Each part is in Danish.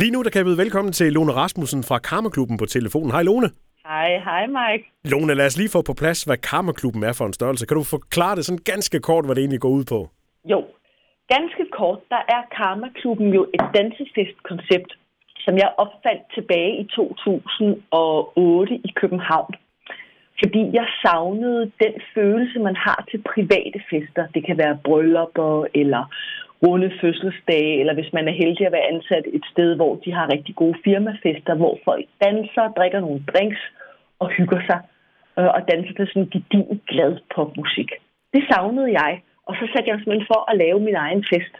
Lige nu der kan jeg byde velkommen til Lone Rasmussen fra Karmaklubben på telefonen. Hej Lone. Hej, hej Mike. Lone, lad os lige få på plads, hvad Karmaklubben er for en størrelse. Kan du forklare det sådan ganske kort, hvad det egentlig går ud på? Jo, ganske kort, der er Karmaklubben jo et dansefestkoncept, som jeg opfandt tilbage i 2008 i København. Fordi jeg savnede den følelse, man har til private fester. Det kan være bryllupper eller runde fødselsdage, eller hvis man er heldig at være ansat et sted, hvor de har rigtig gode firmafester, hvor folk danser, drikker nogle drinks og hygger sig, øh, og danser til sådan gedin glad popmusik. Det savnede jeg, og så satte jeg mig simpelthen for at lave min egen fest.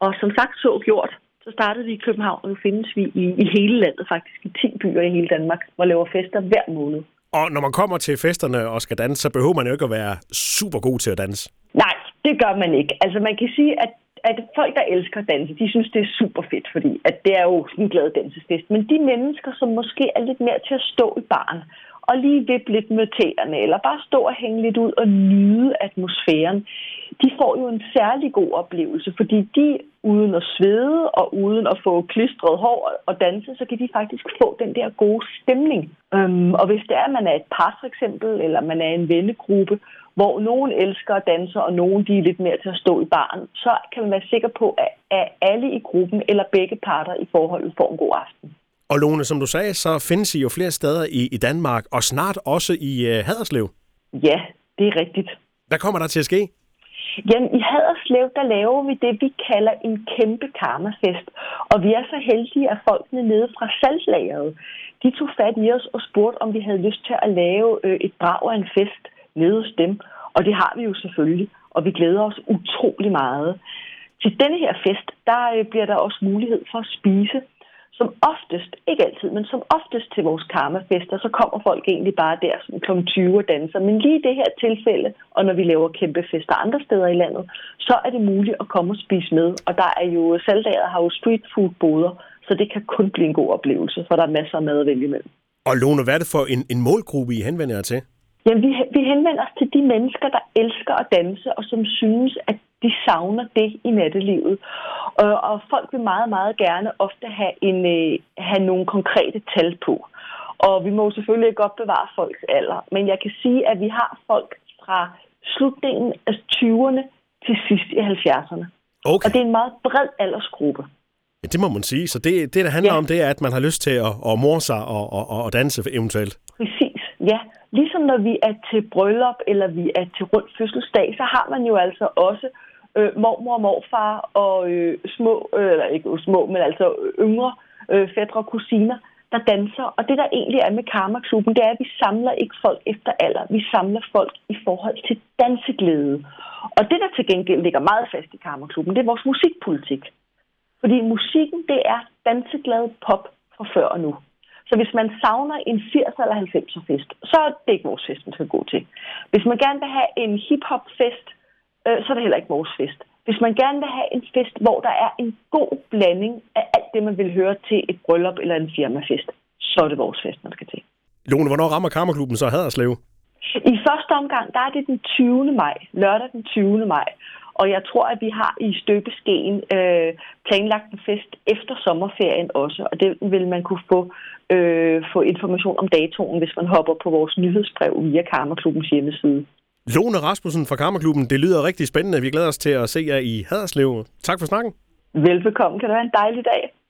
Og som sagt så gjort, så startede vi i København, og nu findes vi i, i hele landet, faktisk i 10 byer i hele Danmark, hvor laver fester hver måned. Og når man kommer til festerne og skal danse, så behøver man jo ikke at være super god til at danse. Nej, det gør man ikke. Altså man kan sige, at at folk, der elsker at danse, de synes, det er super fedt, fordi at det er jo sådan en glad dansefest. Men de mennesker, som måske er lidt mere til at stå i baren, og lige vippe lidt med tæerne, eller bare stå og hænge lidt ud og nyde atmosfæren, de får jo en særlig god oplevelse, fordi de uden at svede og uden at få klistret hår og danse, så kan de faktisk få den der gode stemning. Um, og hvis det er, at man er et par for eksempel, eller man er en vennegruppe, hvor nogen elsker at danse, og nogen de er lidt mere til at stå i baren, så kan man være sikker på, at alle i gruppen eller begge parter i forholdet får en god aften. Og Lone, som du sagde, så findes I jo flere steder i, i Danmark, og snart også i uh, Haderslev. Ja, det er rigtigt. Hvad kommer der til at ske? Jamen, i Haderslev, der laver vi det, vi kalder en kæmpe karmafest. Og vi er så heldige, at folkene nede fra saltlageret, de tog fat i os og spurgte, om vi havde lyst til at lave øh, et brag af en fest nede hos dem. Og det har vi jo selvfølgelig, og vi glæder os utrolig meget. Til denne her fest, der øh, bliver der også mulighed for at spise som oftest, ikke altid, men som oftest til vores karmafester, så kommer folk egentlig bare der sådan kl. 20 og danser. Men lige i det her tilfælde, og når vi laver kæmpe fester andre steder i landet, så er det muligt at komme og spise med. Og der er jo, salgdager har jo street food boder, så det kan kun blive en god oplevelse, for der er masser af mad at vælge imellem. Og Lone, hvad er det for en, en målgruppe, I henvender jer til? Jamen, vi, vi henvender os til de mennesker, der elsker at danse, og som synes, at de savner det i nattelivet. Og, og folk vil meget, meget gerne ofte have, en, øh, have nogle konkrete tal på. Og vi må selvfølgelig ikke godt bevare folks alder, men jeg kan sige, at vi har folk fra slutningen af 20'erne til sidst i 70'erne. Okay. Og det er en meget bred aldersgruppe. Ja, det må man sige. Så det, det der handler ja. om, det er, at man har lyst til at, at morse sig og, og, og danse eventuelt. Præcis, ja. Ligesom når vi er til bryllup, eller vi er til rundt fødselsdag, så har man jo altså også øh, øh, mormor og morfar og øh, små, øh, eller ikke små, men altså yngre øh, fædre og kusiner, der danser. Og det, der egentlig er med Karma-klubben, det er, at vi samler ikke folk efter alder. Vi samler folk i forhold til danseglæde. Og det, der til gengæld ligger meget fast i Karma-klubben, det er vores musikpolitik. Fordi musikken, det er danseglad pop fra før og nu. Så hvis man savner en 80'er eller 90'er fest, så er det ikke vores fest, man skal gå til. Hvis man gerne vil have en hip-hop fest, øh, så er det heller ikke vores fest. Hvis man gerne vil have en fest, hvor der er en god blanding af alt det, man vil høre til et bryllup eller en firmafest, så er det vores fest, man skal til. Lone, hvornår rammer Kammerklubben så Haderslev? I første omgang, der er det den 20. maj, lørdag den 20. maj. Og jeg tror, at vi har i støbeskeen øh, planlagt en fest efter sommerferien også, og det vil man kunne få, øh, få information om datoen, hvis man hopper på vores nyhedsbrev via Karmerklubbens hjemmeside. Lone Rasmussen fra Kammerklubben, det lyder rigtig spændende. Vi glæder os til at se jer i Haderslev. Tak for snakken. Velbekomme. Kan du have en dejlig dag.